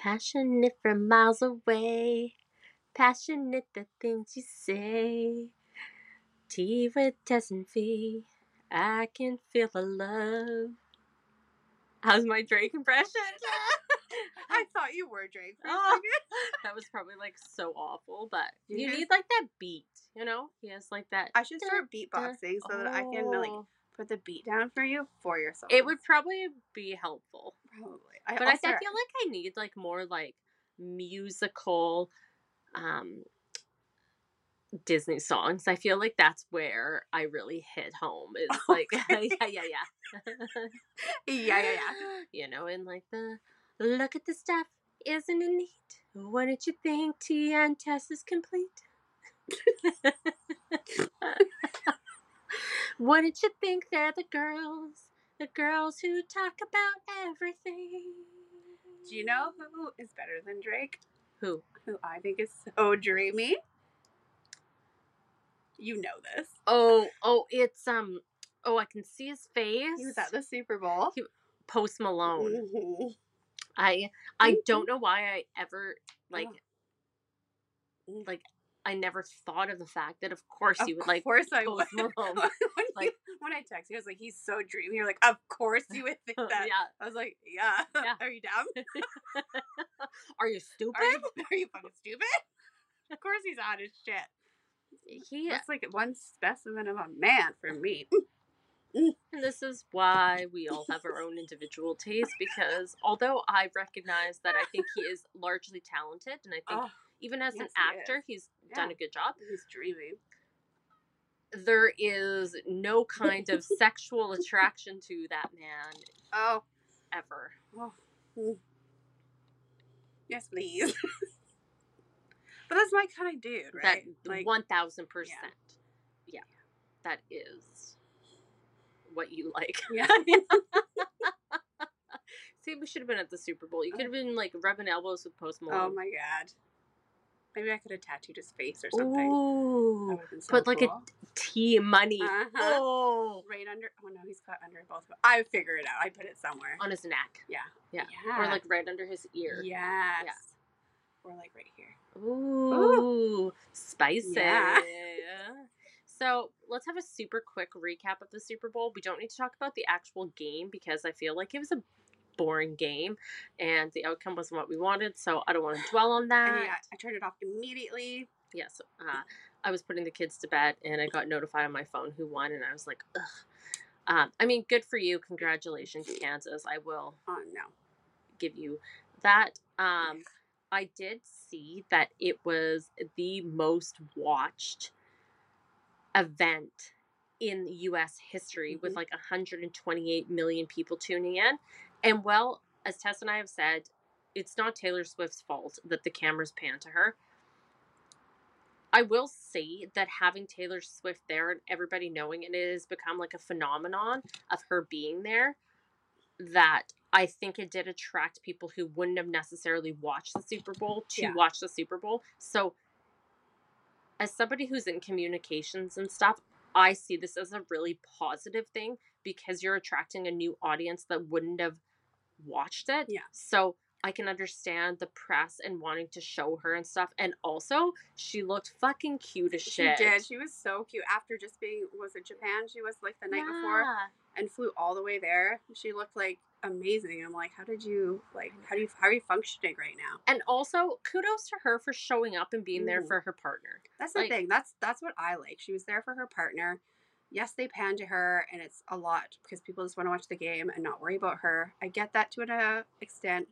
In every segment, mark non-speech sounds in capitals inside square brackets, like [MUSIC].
Passionate from miles away. Passionate the things you say. T with Tess and V. I can feel the love. How's my Drake impression? [LAUGHS] I [LAUGHS] thought you were Drake. Oh. [LAUGHS] that was probably like so awful, but You you need like that beat, you know? He has like that. I should start beatboxing so that I can like Oh. Put the beat down for you for yourself. It would probably be helpful. probably. I but I, feel like I need like more like musical um Disney songs. I feel like that's where I really hit home. It's [LAUGHS] like [LAUGHS] yeah, yeah, yeah. yeah, yeah, yeah. [GASPS] You know, and like the look at the stuff, isn't it neat? Wouldn't you think Tia and Tess is complete? [LAUGHS] Wouldn't you think they're the girls, the girls who talk about everything? Do you know who is better than Drake? who? Who I think is so dreamy. You know this. Oh, oh, it's um. Oh, I can see his face. He was at the Super Bowl. He- Post Malone. Mhm. I I don't know why I ever like like I never thought of the fact that of course Of you would like course I would. [LAUGHS] When, Like- you, when I texted you, I was like, he's so dreamy. You're like, of course you would think [LAUGHS] that. yeah. I was like, yeah. [LAUGHS] Yeah. Are you dumb? Are you stupid? Are you, are you fucking stupid? Of course he's hot as shit. He That's like one specimen of a man for me. and this is why we all have our own individual taste because although I recognize that I think he is largely talented and I think Oh, even as an yes, he actor is. he's done a good job. he's dreamy. There is no kind of sexual attraction to that man Oh, ever. oh. yes, please. [LAUGHS] but that's my kind of dude, right? That like, one thousand percent. Yeah, that is what you like. [LAUGHS] yeah. See, we should have been at the Super Bowl. You oh. could have been like rubbing elbows with Post oh Malone. oh my god. Maybe I could have tattooed his face or something. Ooh, so put like a cool. Money. Uh-huh. Oh, right under. Oh no, he's got under both. I figure it out. I put it somewhere. on his neck. Yeah. Yeah. Yeah. or like right under his ear. Yes. Or like right here. Ooh, spicy. Yeah. [LAUGHS] So let's have a super quick recap of the Super Bowl. We don't need to talk about the actual game because I feel like it was a boring game and the outcome wasn't what we wanted. So I don't want to dwell on that. Yeah, I turned it off immediately. Yes. Uh, I was putting the kids to bed and I got notified on my phone who won, and I was like, ugh. Um, I mean, good for you. Congratulations, Kansas. I will Oh no. give you that. Um, I did see that it was the most watched event in US history with Mhm. like 128 million people tuning in. And well, as Tess and I have said, it's not Taylor Swift's fault that the cameras pan to her. I will say that having Taylor Swift there and everybody knowing it, it has become like a phenomenon of her being there that I think it did attract people who wouldn't have necessarily watched the Super Bowl to Yeah. watch the Super Bowl. So, as somebody who's in communications and stuff, I see this as a really positive thing because you're attracting a new audience that wouldn't have watched it. Yeah. So, I can understand the press and wanting to show her and stuff. And also, she looked fucking cute as She shit. did. She was so cute. After just being was it Japan? She was like the night before and flew all the way there. She looked like amazing. I'm like, how did you like? How do you how are you functioning right now? And also, kudos to her for showing up and being there Mhm. for her partner. That's the Like- thing. That's that's what I like. She was there for her partner. Yes, they pan to her, and it's a lot because people just want to watch the game and not worry about her. I get that to an extent.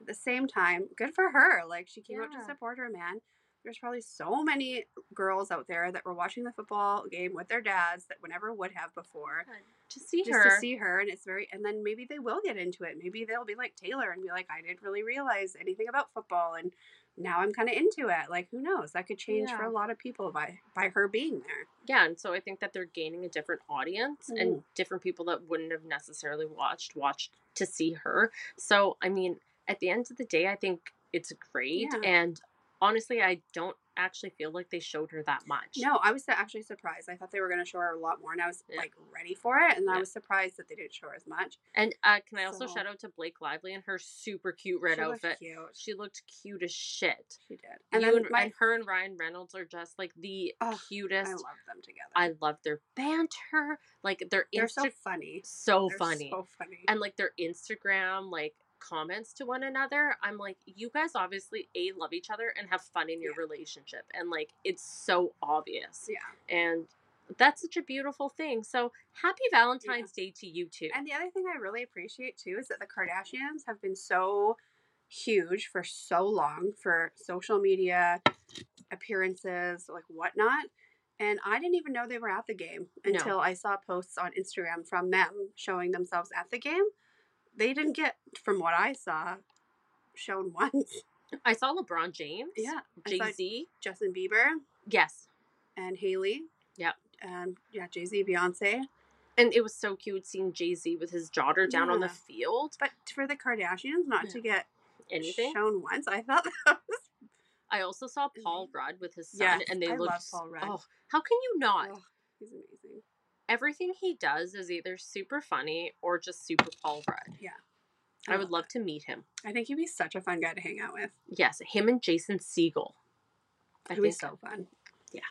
At the same time, good for her. Like she came out to support her man. There's probably so many girls out there that were watching the football game with their dads that never would have before To see just her. to see her and it's very and then maybe they will get into it maybe they'll be like taylor and be like i didn't really realize anything about football and now i'm kind of into it like who knows that could change for a lot of people by by her being there yeah, and so I think that they're gaining a different audience and Mm. different people that wouldn't have necessarily watched watched to see her. So I mean, at the end of the day, I think it's great Yeah. and honestly, I don't actually feel like they showed her that much. No, I was actually surprised. I thought they were going to show her a lot more, and I was Yeah. like ready for it. And I was surprised that they didn't show her as much. And uh, can I also So- shout out to Blake Lively and her super cute red she outfit? cute. She looked cute as shit. She did. And, And you then and, my, and her and Ryan Reynolds are just like the Oh, cutest. I love them together. I love their banter. Like their They're Insta- so funny. so They're funny. So funny. and like their Instagram like comments to one another. I'm like, you guys obviously a love each other and have fun in your Yeah. relationship, and like it's so obvious. yeah. And that's such a beautiful thing. So happy Valentine's Day to you too. And the other thing I really appreciate too is that the Kardashians have been so huge for so long for social media appearances, like whatnot. And I didn't even know they were at the game No. until I saw posts on Instagram from them showing themselves at the game. They didn't get, from what I saw, shown [LAUGHS] once. I saw LeBron James. Yeah. Jay Z. Justin Bieber Yes. and Hailey. Yep. And yeah, Jay Z, Beyonce. And it was so cute seeing Jay Z with his daughter down on the field. But for the Kardashians not Yeah. to get Anything. shown once, I thought [LAUGHS] that was I also saw Paul Rudd with his son, Yes, and they I looked. love Paul Rudd. Oh, how can you not? Oh, he's amazing. Everything he does is either super funny or just super Paul Rudd. Yeah. I oh. would love to meet him. I think he'd be such a fun guy to hang out with. Yes, him and Jason Segel. I He'd be so fun. Yeah.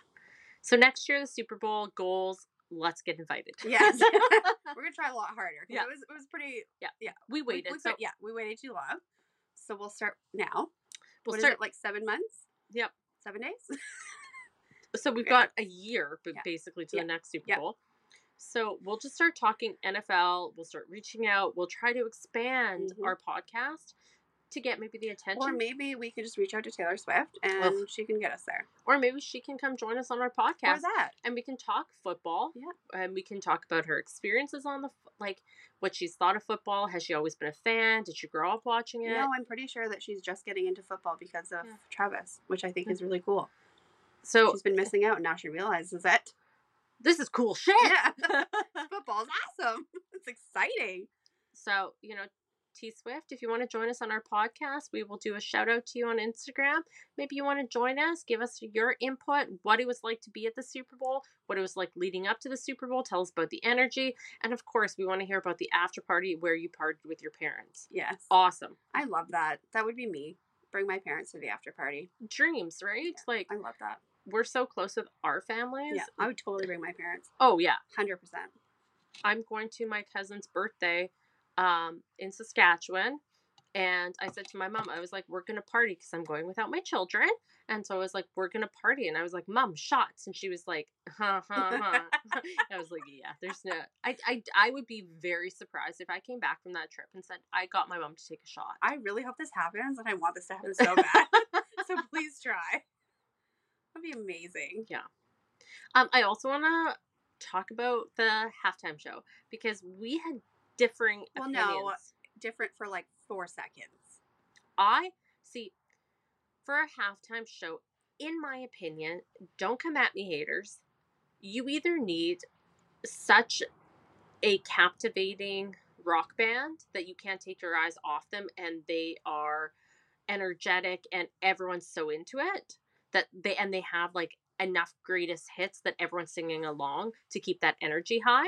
So. Next year, the Super Bowl goals. Let's get invited. Yes, [LAUGHS] we're gonna try a lot harder. Yeah. It was it was pretty. Yeah, yeah. we- waited. we so yeah, we waited too long. So we'll start now. we'll What start. it like seven months? Yep. Seven days. [LAUGHS] So we've Okay. got a year, but Yeah. basically to Yeah. the next Super Yeah. Bowl. So we'll just start talking NFL. We'll start reaching out. We'll try to expand Mhm. our podcast to get maybe the attention, or maybe we could just reach out to Taylor Swift and she can get us there. or maybe she can come join us on our Or podcast. that. and we can talk football. Yeah. And we can talk about her experiences on the like what she's thought of football. Has she always been a fan? Did she grow up watching it? No, I'm pretty sure that she's just getting into football because of Yeah. Travis, which I think Yeah. is really cool. so She's been missing out and now she realizes it. This is cool shit. Yeah. [LAUGHS] [LAUGHS] Football's awesome. [LAUGHS] It's exciting. so you know, T Swift, if you want to join us on our podcast, we will do a shout out to you on Instagram. Maybe you want to join us, give us your input, what it was like to be at the Super Bowl, what it was like leading up to the Super Bowl. Tell us about the energy, and of course, we want to hear about the after party where you partied with your parents. Yes. Awesome I love that. That would be me. Bring my parents to the after party. dreams, right? Like I love that. We're so close with our families. Yeah, I would totally bring my parents. Oh yeah, 100%. I'm going to my cousin's birthday um, in Saskatchewan. And I said to my mom, I was like, we're going to party because I'm going without my children. And so I was like, we're going to party. And I was like, mom, shots. And she was like, huh, huh, huh. [LAUGHS] [LAUGHS] I was like, yeah, there's no, I, I, I would be very surprised if I came back from that trip and said, I got my mom to take a shot. I really hope this happens and I want this to happen so [LAUGHS] bad. so please try. That'd be amazing. Yeah. Um, I also want to talk about the halftime show because we had differing Well, no. opinions. Different for like four seconds. I see for a halftime show, in my opinion, don't come at me, haters. You either need such a captivating rock band that you can't take your eyes off them and they are energetic and everyone's so into it that they and they have like enough greatest hits that everyone's singing along to keep that energy high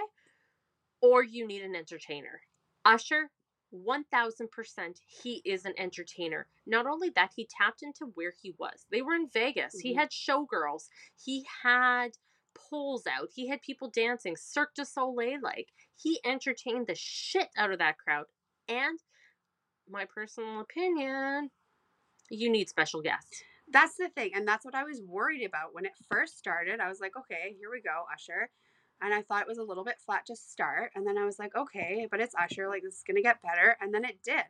or you need an entertainer. Usher 1000% he is an entertainer. Not only that he tapped into where he was. They were in vegas. He Mhm. had showgirls. He had poles out. He had people dancing cirque du soleil like he entertained the shit out of that crowd. And my personal opinion you need special guests That's the thing. And that's what I was worried about when it first started. I was like, okay, here we go, Usher. And I thought it was a little bit flat to start. And then I was like, okay, but it's Usher. Like, this is going to get better. And then it did.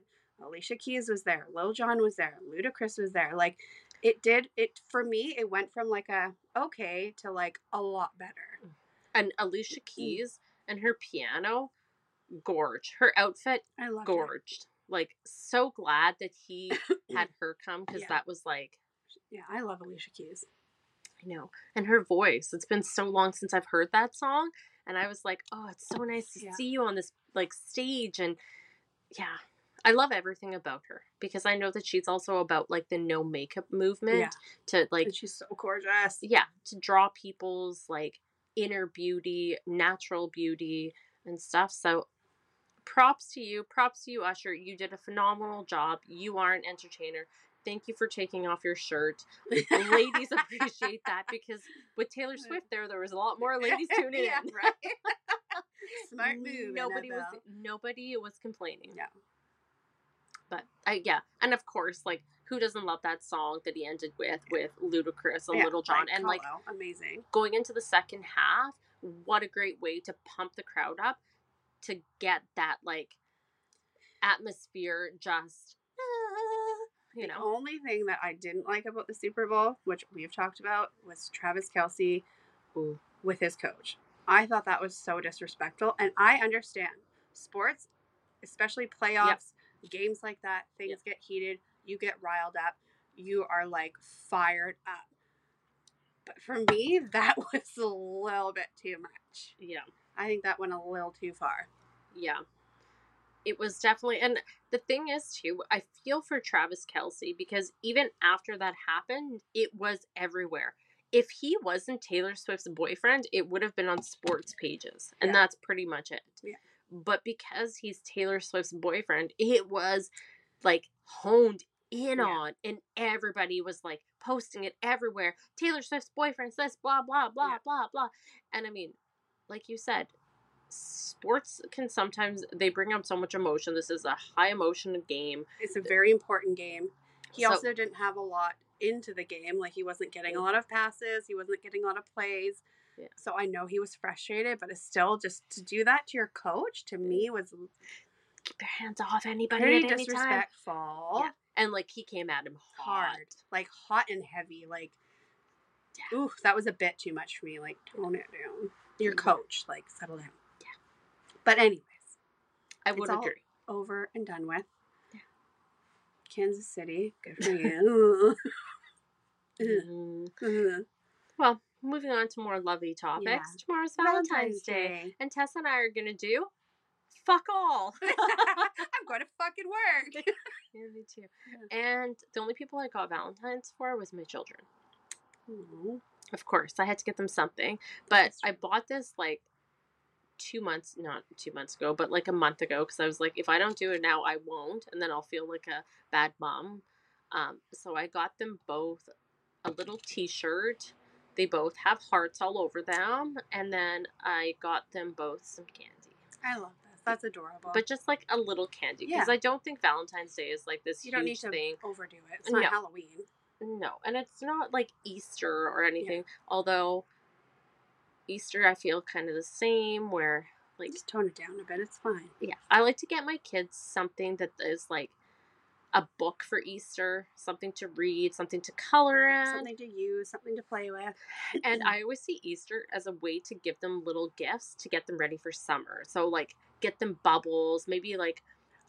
Alicia Keys was there. Lil Jon was there. Ludacris was there. Like, it did. It, for me, it went from like a okay to like a lot better. Mm. and alicia mm. keys and her piano gorge her outfit I love gorged like so glad that he [COUGHS] had her come because Yeah. that was like Yeah, I love Alicia Keys. I know. And her voice. It's been so long since I've heard that song. And I was like, oh, it's so nice to Yeah. see you on this like stage. And yeah, I love everything about her because I know that she's also about like the no makeup movement Yeah. to like and she's so gorgeous. yeah, to draw people's like inner beauty, natural beauty and stuff. So props to you. Props to you, Usher. You did a phenomenal job. You are an entertainer. Thank you for taking off your shirt. Ladies [LAUGHS] appreciate that because with Taylor Swift there there was a lot more [LAUGHS] ladies tuning yeah, in. right? [LAUGHS] Smart move. Nobody was nobody was complaining. No. But I yeah, and of course, like who doesn't love that song that he ended with with Ludacris and Yeah, Lil Jon and like amazing. going into the second half, what a great way to pump the crowd up to get that like atmosphere just uh, you the know only thing that I didn't like about the Super Bowl, which we've talked about, was Travis Kelce Ooh. with his coach. I thought that was so disrespectful, and I understand sports, especially playoffs, games like that, things get heated, you get riled up, you are like fired up. But for me, [LAUGHS] that was a little bit too much. yeah I think that went a little too far. yeah it was definitely and the thing is too i feel for travis kelce because even after that happened it was everywhere if he wasn't taylor swift's boyfriend it would have been on sports pages and Yeah. that's pretty much it Yeah. but because he's taylor swift's boyfriend it was like honed in Yeah. on and everybody was like posting it everywhere taylor swift's boyfriend says blah blah blah blah blah and i mean like you said sports can sometimes they bring up so much emotion this is a high emotion game It's a very important game. He So- also didn't have a lot into the game. Like he wasn't getting a mm. lot of passes. He wasn't getting a lot of plays. Yeah. So I know he was frustrated, but it's still just to do that to your coach to me was keep your hands off anybody pretty at any time disrespectful. Yeah. and like he came at him hard, Hard. Like hot and heavy. Like ooh, that was a bit too much for me. Like tone it down. Your coach, like settle down. But anyways, i would agree over and done with. Yeah. Kansas City, good for [LAUGHS] you. [LAUGHS] Mm. well moving on to more lovely topics Yeah. tomorrow's valentine's, day. and tessa and i are gonna do fuck all [LAUGHS] I'm going to fucking work. yeah me too and the only people i got valentine's for was my children Of course, I had to get them something. But I bought this like two months, not two months ago, but like a month ago because I was like, if I don't do it now, I won't. And then I'll feel like a bad mom. Um, so I got them both a little t shirt. They both have hearts all over them. And then I got them both some candy. I love this. That's adorable. But just like a little candy. Because Yeah. I don't think Valentine's Day is like this you don't need to thing. overdo it. It's not No. Halloween. No, and it's not like Easter or anything. Although Easter, I feel kind of the same. Where like, Just tone it down a bit. It's fine. yeah, I like to get my kids something that is like a book for Easter, something to read, something to color in, Something to use, something to play with. and [CLEARS THROAT] I always see Easter as a way to give them little gifts to get them ready for summer. So like get them bubbles, maybe like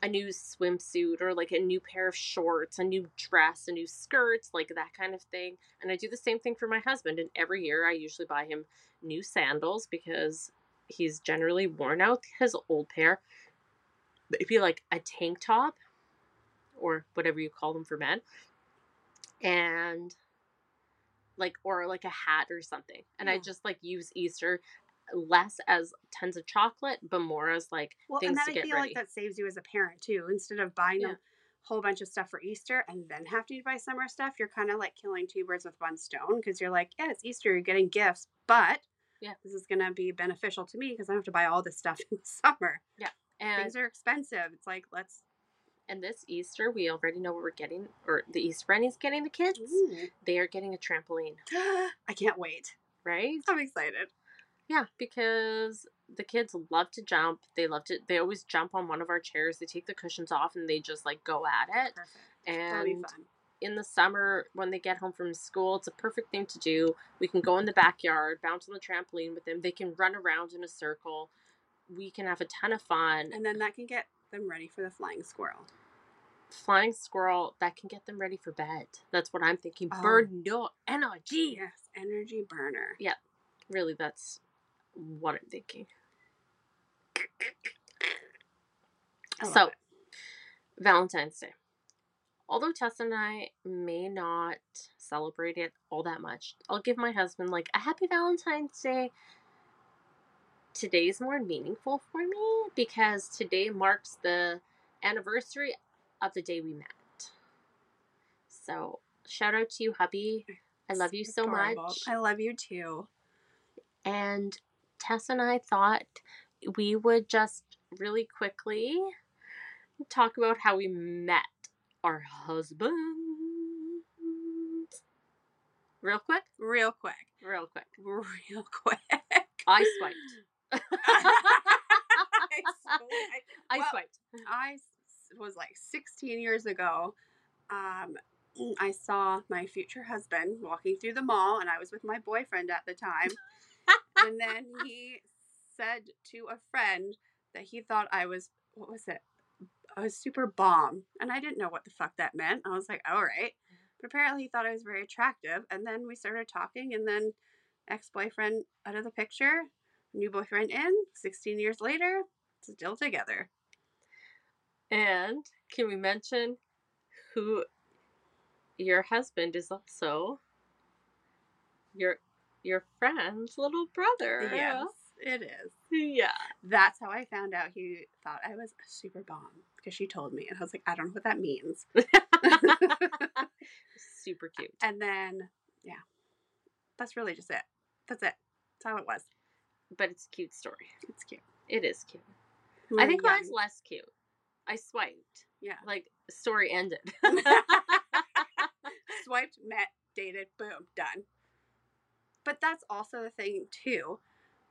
a new swimsuit or like a new pair of shorts, a new dress, a new skirt, like that kind of thing. And I do the same thing for my husband. And every year I usually buy him new sandals because he's generally worn out his old pair. Maybe like a tank top or whatever you call them for men. And like or like a hat or something. And I just like use Easter less as tons of chocolate, but more as like Well, things and then to I get feel ready. like that saves you as a parent too. Instead of buying Yeah. them whole bunch of stuff for Easter and then have to buy summer stuff, you're kind of like killing two birds with one stone because you're like, yeah, it's Easter, you're getting gifts, but Yeah. this is going to be beneficial to me because I don't have to buy all this stuff [LAUGHS] in the summer. Yeah, and Things are expensive. It's like, let's. and this Easter we already know what we're getting or the Easter Bunny's getting the kids. Ooh. They are getting a trampoline, [GASPS] I can't wait. right? I'm excited. Yeah, because the kids love to jump. They love to they always jump on one of our chairs. They take the cushions off and they just like go at it. Perfect. And fun. in the summer when they get home from school, it's a perfect thing to do. We can go in the backyard, bounce on the trampoline with them. They can run around in a circle. We can have a ton of fun. And then that can get them ready for the flying squirrel. Flying squirrel, that can get them ready for bed. That's what I'm thinking. Oh. Burn no energy. Yes, energy burner. Yeah, really, that's what I'm thinking. So, it. Valentine's Day. Although Tessa and I may not celebrate it all that much, I'll give my husband like a happy Valentine's Day. Today's more meaningful for me because today marks the anniversary of the day we met. So, shout out to you, hubby. I love you so adorable. much. I love you too. And Tess and I thought we would just really quickly talk about how we met our husbands. Real quick? Real quick. Real quick. [LAUGHS] Real quick. I swiped. [LAUGHS] I, swear- I Well- swiped. I was like 16 years ago. Um, I saw my future husband walking through the mall, and I was with my boyfriend at the time. And then he said to a friend that he thought I was, what was it? A super bomb. And I didn't know what the fuck that meant. I was like, all right. But apparently he thought I was very attractive. And then we started talking, and then ex boyfriend out of the picture, new boyfriend in, 16 years later, still together. And can we mention who your husband is also your your friend's little brother? Yes, it is. Yeah. That's how I found out he thought I was a super bomb because she told me, and I was like, I don't know what that means. [LAUGHS] [LAUGHS] Super cute. and then, yeah, that's really just it. That's it. That's how it was. But it's a cute story. It's cute. It is cute. We I were think mine's less cute. I swiped. Yeah. Like story ended. [LAUGHS] Swiped, met, dated, boom, done. But that's also the thing too,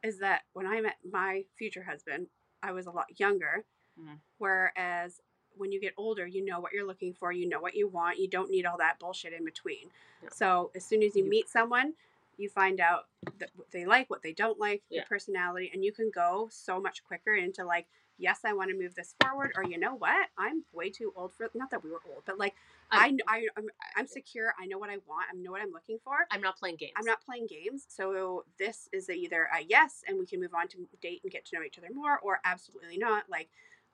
is that when I met my future husband, I was a lot younger. Mhm. Whereas when you get older, you know what you're looking for, you know what you want, you don't need all that bullshit in between. Yeah. So as soon as you meet someone, you find out that what they like, what they don't like, Yeah. their personality, and you can go so much quicker into like, yes, I want to move this forward, or you know what, I'm way too old for. Not that we were old, but like I'm- kn- I, I'm, I'm secure. I know what I want. I know what I'm looking for. I'm not playing games. I'm not playing games. So this is a, either a yes, and we can move on to date and get to know each other more, or absolutely not. Like,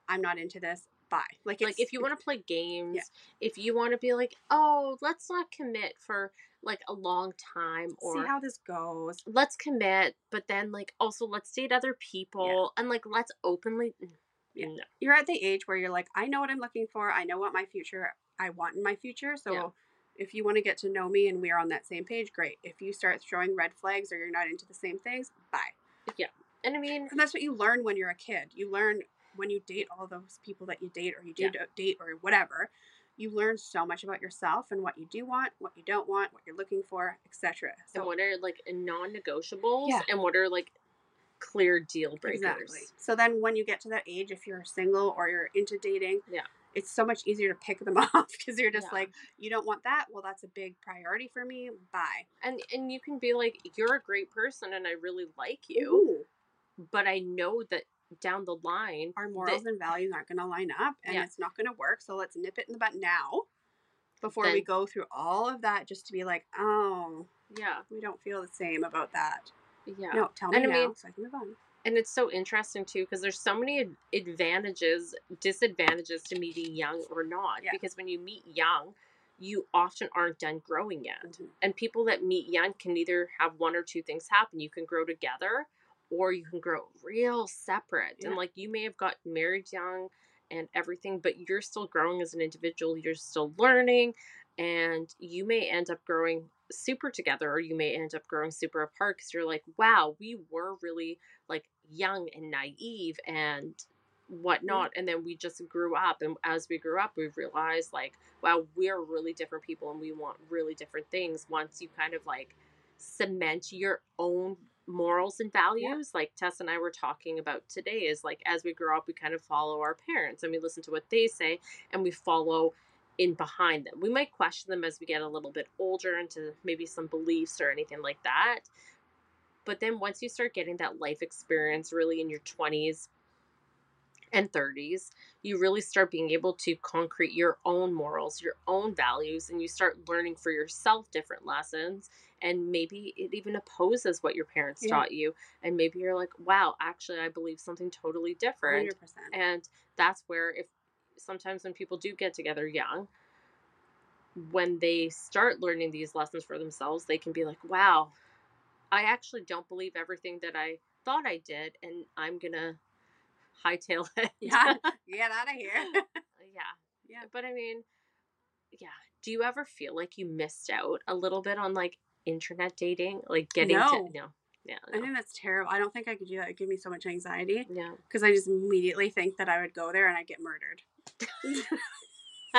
I'm not into this. Bye. Like, like if you want to play games, Yeah. if you want to be like, oh, let's not commit for like a long time, or see how this goes. let's commit, but then like also let's date other people and like let's openly. Yeah. No. You're at the age where you're like, I know what I'm looking for. I know what my future I want in my future. So. Yeah. If you want to get to know me and we're on that same page, great. If you start throwing red flags or you're not into the same things, bye. Yeah. And I mean, And that's what you learn when you're a kid. You learn when you date all those people that you date or you do Yeah. date or whatever. You learn so much about yourself and what you do want, what you don't want, what you're looking for, etc. and So what are like non-negotiables, Yeah. and what are like clear deal breakers. exactly. So then when you get to that age, if you're single or you're into dating, Yeah. It's so much easier to pick them [LAUGHS] off because you're just Yeah. like, you don't want that. Well, that's a big priority for me. Bye. And and you can be like, you're a great person, and I really like you, Ooh, but I know that down the line, our morals and values aren't going to line up, and Yeah. it's not going to work. So let's nip it in the butt now. Before we go through all of that, just to be like, oh, yeah, we don't feel the same about that. yeah. No, tell me And I now mean- so I can move on. And it's so interesting too because there's so many advantages, disadvantages to meeting young or not. Yeah. Because when you meet young, you often aren't done growing yet. Mhm. And people that meet young can either have one or two things happen. You can grow together or you can grow real separate. Yeah. And like you may have got married young and everything, but you're still growing as an individual. You're still learning and you may end up growing super together or you may end up growing super apart because you're like, wow, we were really young and naive and whatnot and then we just grew up and as we grew up we realized like wow we're really different people and we want really different things. Once you kind of like cement your own morals and values like tess and i were talking about today is like as we grow up we kind of follow our parents and we listen to what they say and we follow in behind them. We might question them as we get a little bit older into maybe some beliefs or anything like that but then once you start getting that life experience really in your 20s and 30s, you really start being able to concrete your own morals, your own values, and you start learning for yourself different lessons. And maybe it even opposes what your parents Yeah. taught you. And maybe you're like, wow, actually, I believe something totally different. 100%. And that's where, if sometimes when people do get together young, when they start learning these lessons for themselves, they can be like, wow, I actually don't believe everything that I thought I did, and I'm gonna hightail [LAUGHS] it. Yeah, [LAUGHS] get out of here. yeah. Yeah. But I mean, yeah. Do you ever feel like you missed out a little bit on like internet dating? Like getting No. to no. Yeah. I think that's terrible. I don't think I could do that. It'd give me so much anxiety Yeah. because I just immediately think that I would go there and I'd get murdered. [LAUGHS]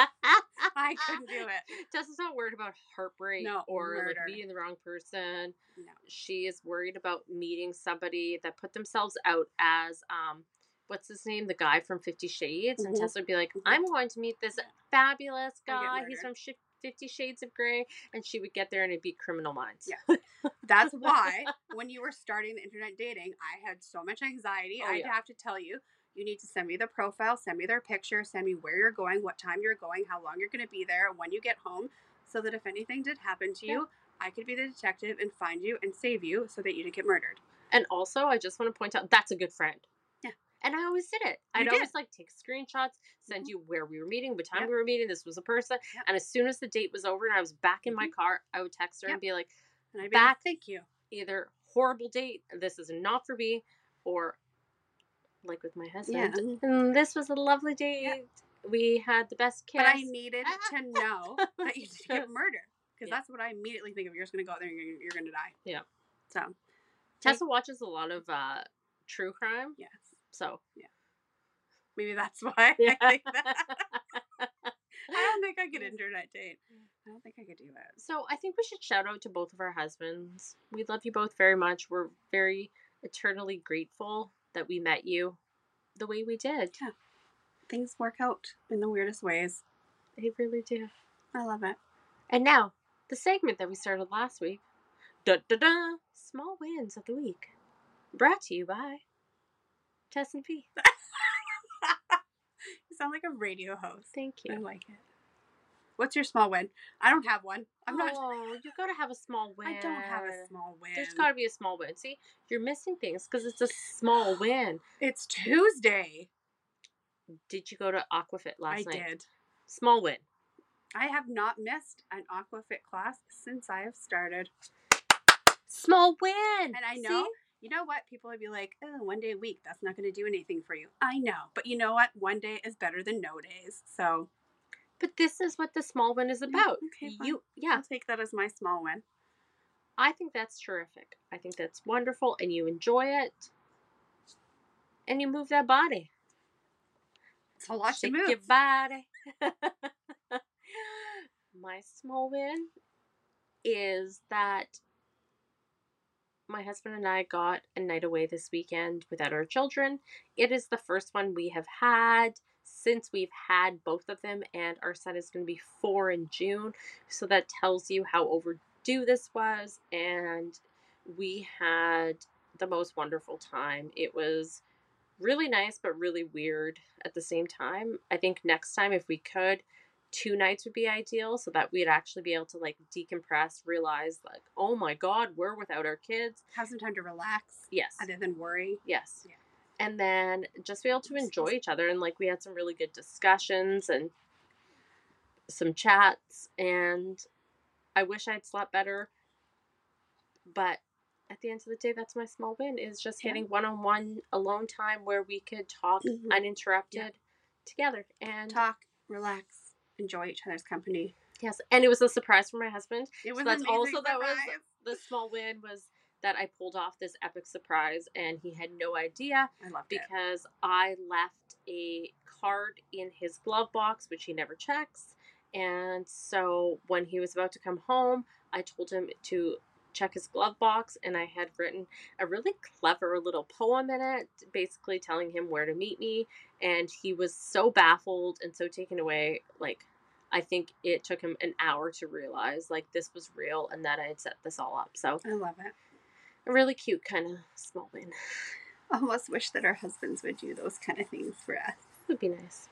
[LAUGHS] I couldn't do it. [LAUGHS] Tessa's not worried about heartbreak No, or murder. like meeting the wrong person. No. She is worried about meeting somebody that put themselves out as um what's his name? The guy from Fifty Shades. And Mhm. Tessa would be like, Mhm. I'm going to meet this fabulous guy. He's from Fifty Shades of Grey. And she would get there and it'd be criminal minds. Yeah. [LAUGHS] That's why when you were starting the internet dating, I had so much anxiety. Oh, I'd yeah. have to tell you, you need to send me the profile, send me their picture, send me where you're going, what time you're going, how long you're going to be there, when you get home, so that if anything did happen to you, I could be the detective and find you and save you so that you didn't get murdered. And also, I just want to point out that's a good friend. Yeah. And I always did it. You I'd did. always like take screenshots, send Mhm. you where we were meeting, what time Yep. we were meeting. This was a person. Yep. And as soon as the date was over and I was back in my Mhm. car, I would text her Yep. and be like, And I'd be like, Back- thank you. either horrible date, this is not for me, or like with my husband, Yeah. "Mm, this was a lovely date. We had the best kiss. But I needed [LAUGHS] to know that you didn't get murdered because Yeah. that's what I immediately think of. You're just going to go out there and you're, you're going to die. Yeah. So, Tessa watches a lot of uh, true crime, yes. so yeah. Maybe that's [LAUGHS] why Yeah. I think that. [LAUGHS] I don't think I could internet date. I don't think I could do that. So I think we should shout out to both of our husbands. We love you both very much. We're very eternally grateful that we met you the way we did. Yeah. Things work out in the weirdest ways. They really do. I love it. And now, the segment that we started last week. Da da da! Small wins of the week. Brought to you by Tess and P. [LAUGHS] You sound like a radio host. Thank you. I like it. What's your small win? I don't have one. I'm not. Oh, you gotta have a small win. I don't have a small win. There's gotta be a small win. See, you're missing things because it's a small [SIGHS] win. It's Tuesday. Did you go to Aquafit last I night? I did. Small win. I have not missed an Aquafit class since I have started. Small win. And I know, you know what? People would be like, oh, one day a week, that's not going to do anything for you. I know. But you know what? One day is better than no days. So But this is what the small win is Yeah, about. okay, fine. you yeah, I'll take that as my small win. I think that's terrific. I think that's wonderful and you enjoy it. And you move that body. It's a lot Shake to move. your body. [LAUGHS] my small win is that my husband and I got a night away this weekend without our children. It is the first one we have had since we've had both of them, and our son is going to be four in June. So that tells you how overdue this was. And we had the most wonderful time. It was really nice, but really weird at the same time. I think next time, if we could, two nights would be ideal so that we'd actually be able to like decompress, realize, like, oh my God, we're without our kids. Have some time to relax Yes. other than worry. Yes. Yeah. And then just be able to enjoy each other. And like we had some really good discussions and some chats. And I wish I'd slept better. But at the end of the day, that's my small win is just Yeah. getting one on one alone time where we could talk Mhm. uninterrupted together. And Talk, relax, enjoy each other's company. yes, and it was a surprise for my husband. It was that's amazing also- that was- The small win was that I pulled off this epic surprise and he had no idea. I loved it. because I left a card in his glove box, which he never checks. And so when he was about to come home, I told him to check his glove box, and I had written a really clever little poem in it, basically telling him where to meet me. And he was so baffled and so taken away. Like, I think it took him an hour to realize, like, this was real and that I had set this all up. So, I love it. a really cute kind of small win. I almost wish that our husbands would do those kind of things for us. Would be nice.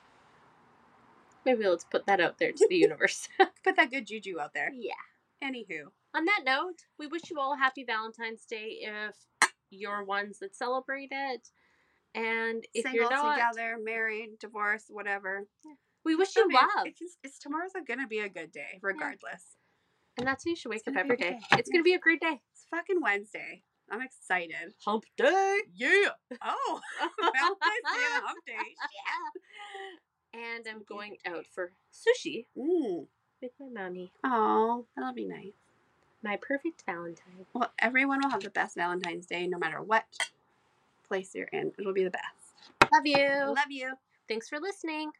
Maybe let's put that out there to the [LAUGHS] universe. [LAUGHS] Put that good juju out there. yeah. Anywho, On that note, we wish you all a happy Valentine's Day if you're ones that celebrate it. And if Single, you're not, together, married, divorced, whatever. we wish you gonna be- love. It's, just- it's tomorrow's gonna be a good day, regardless. And that's why you should wake up gonna be every a good day. day. It's going to be a great day. It's fucking Wednesday. I'm excited. Hump day. Yeah. Oh, [LAUGHS] Valentine's Day and Hump Day. [LAUGHS] Yeah. And I'm going out for sushi Mm. with my mommy. Oh, that'll be nice. My perfect Valentine. Well, everyone will have the best Valentine's Day, no matter what place you're in. It'll be the best. Love you. Love you. Thanks for listening.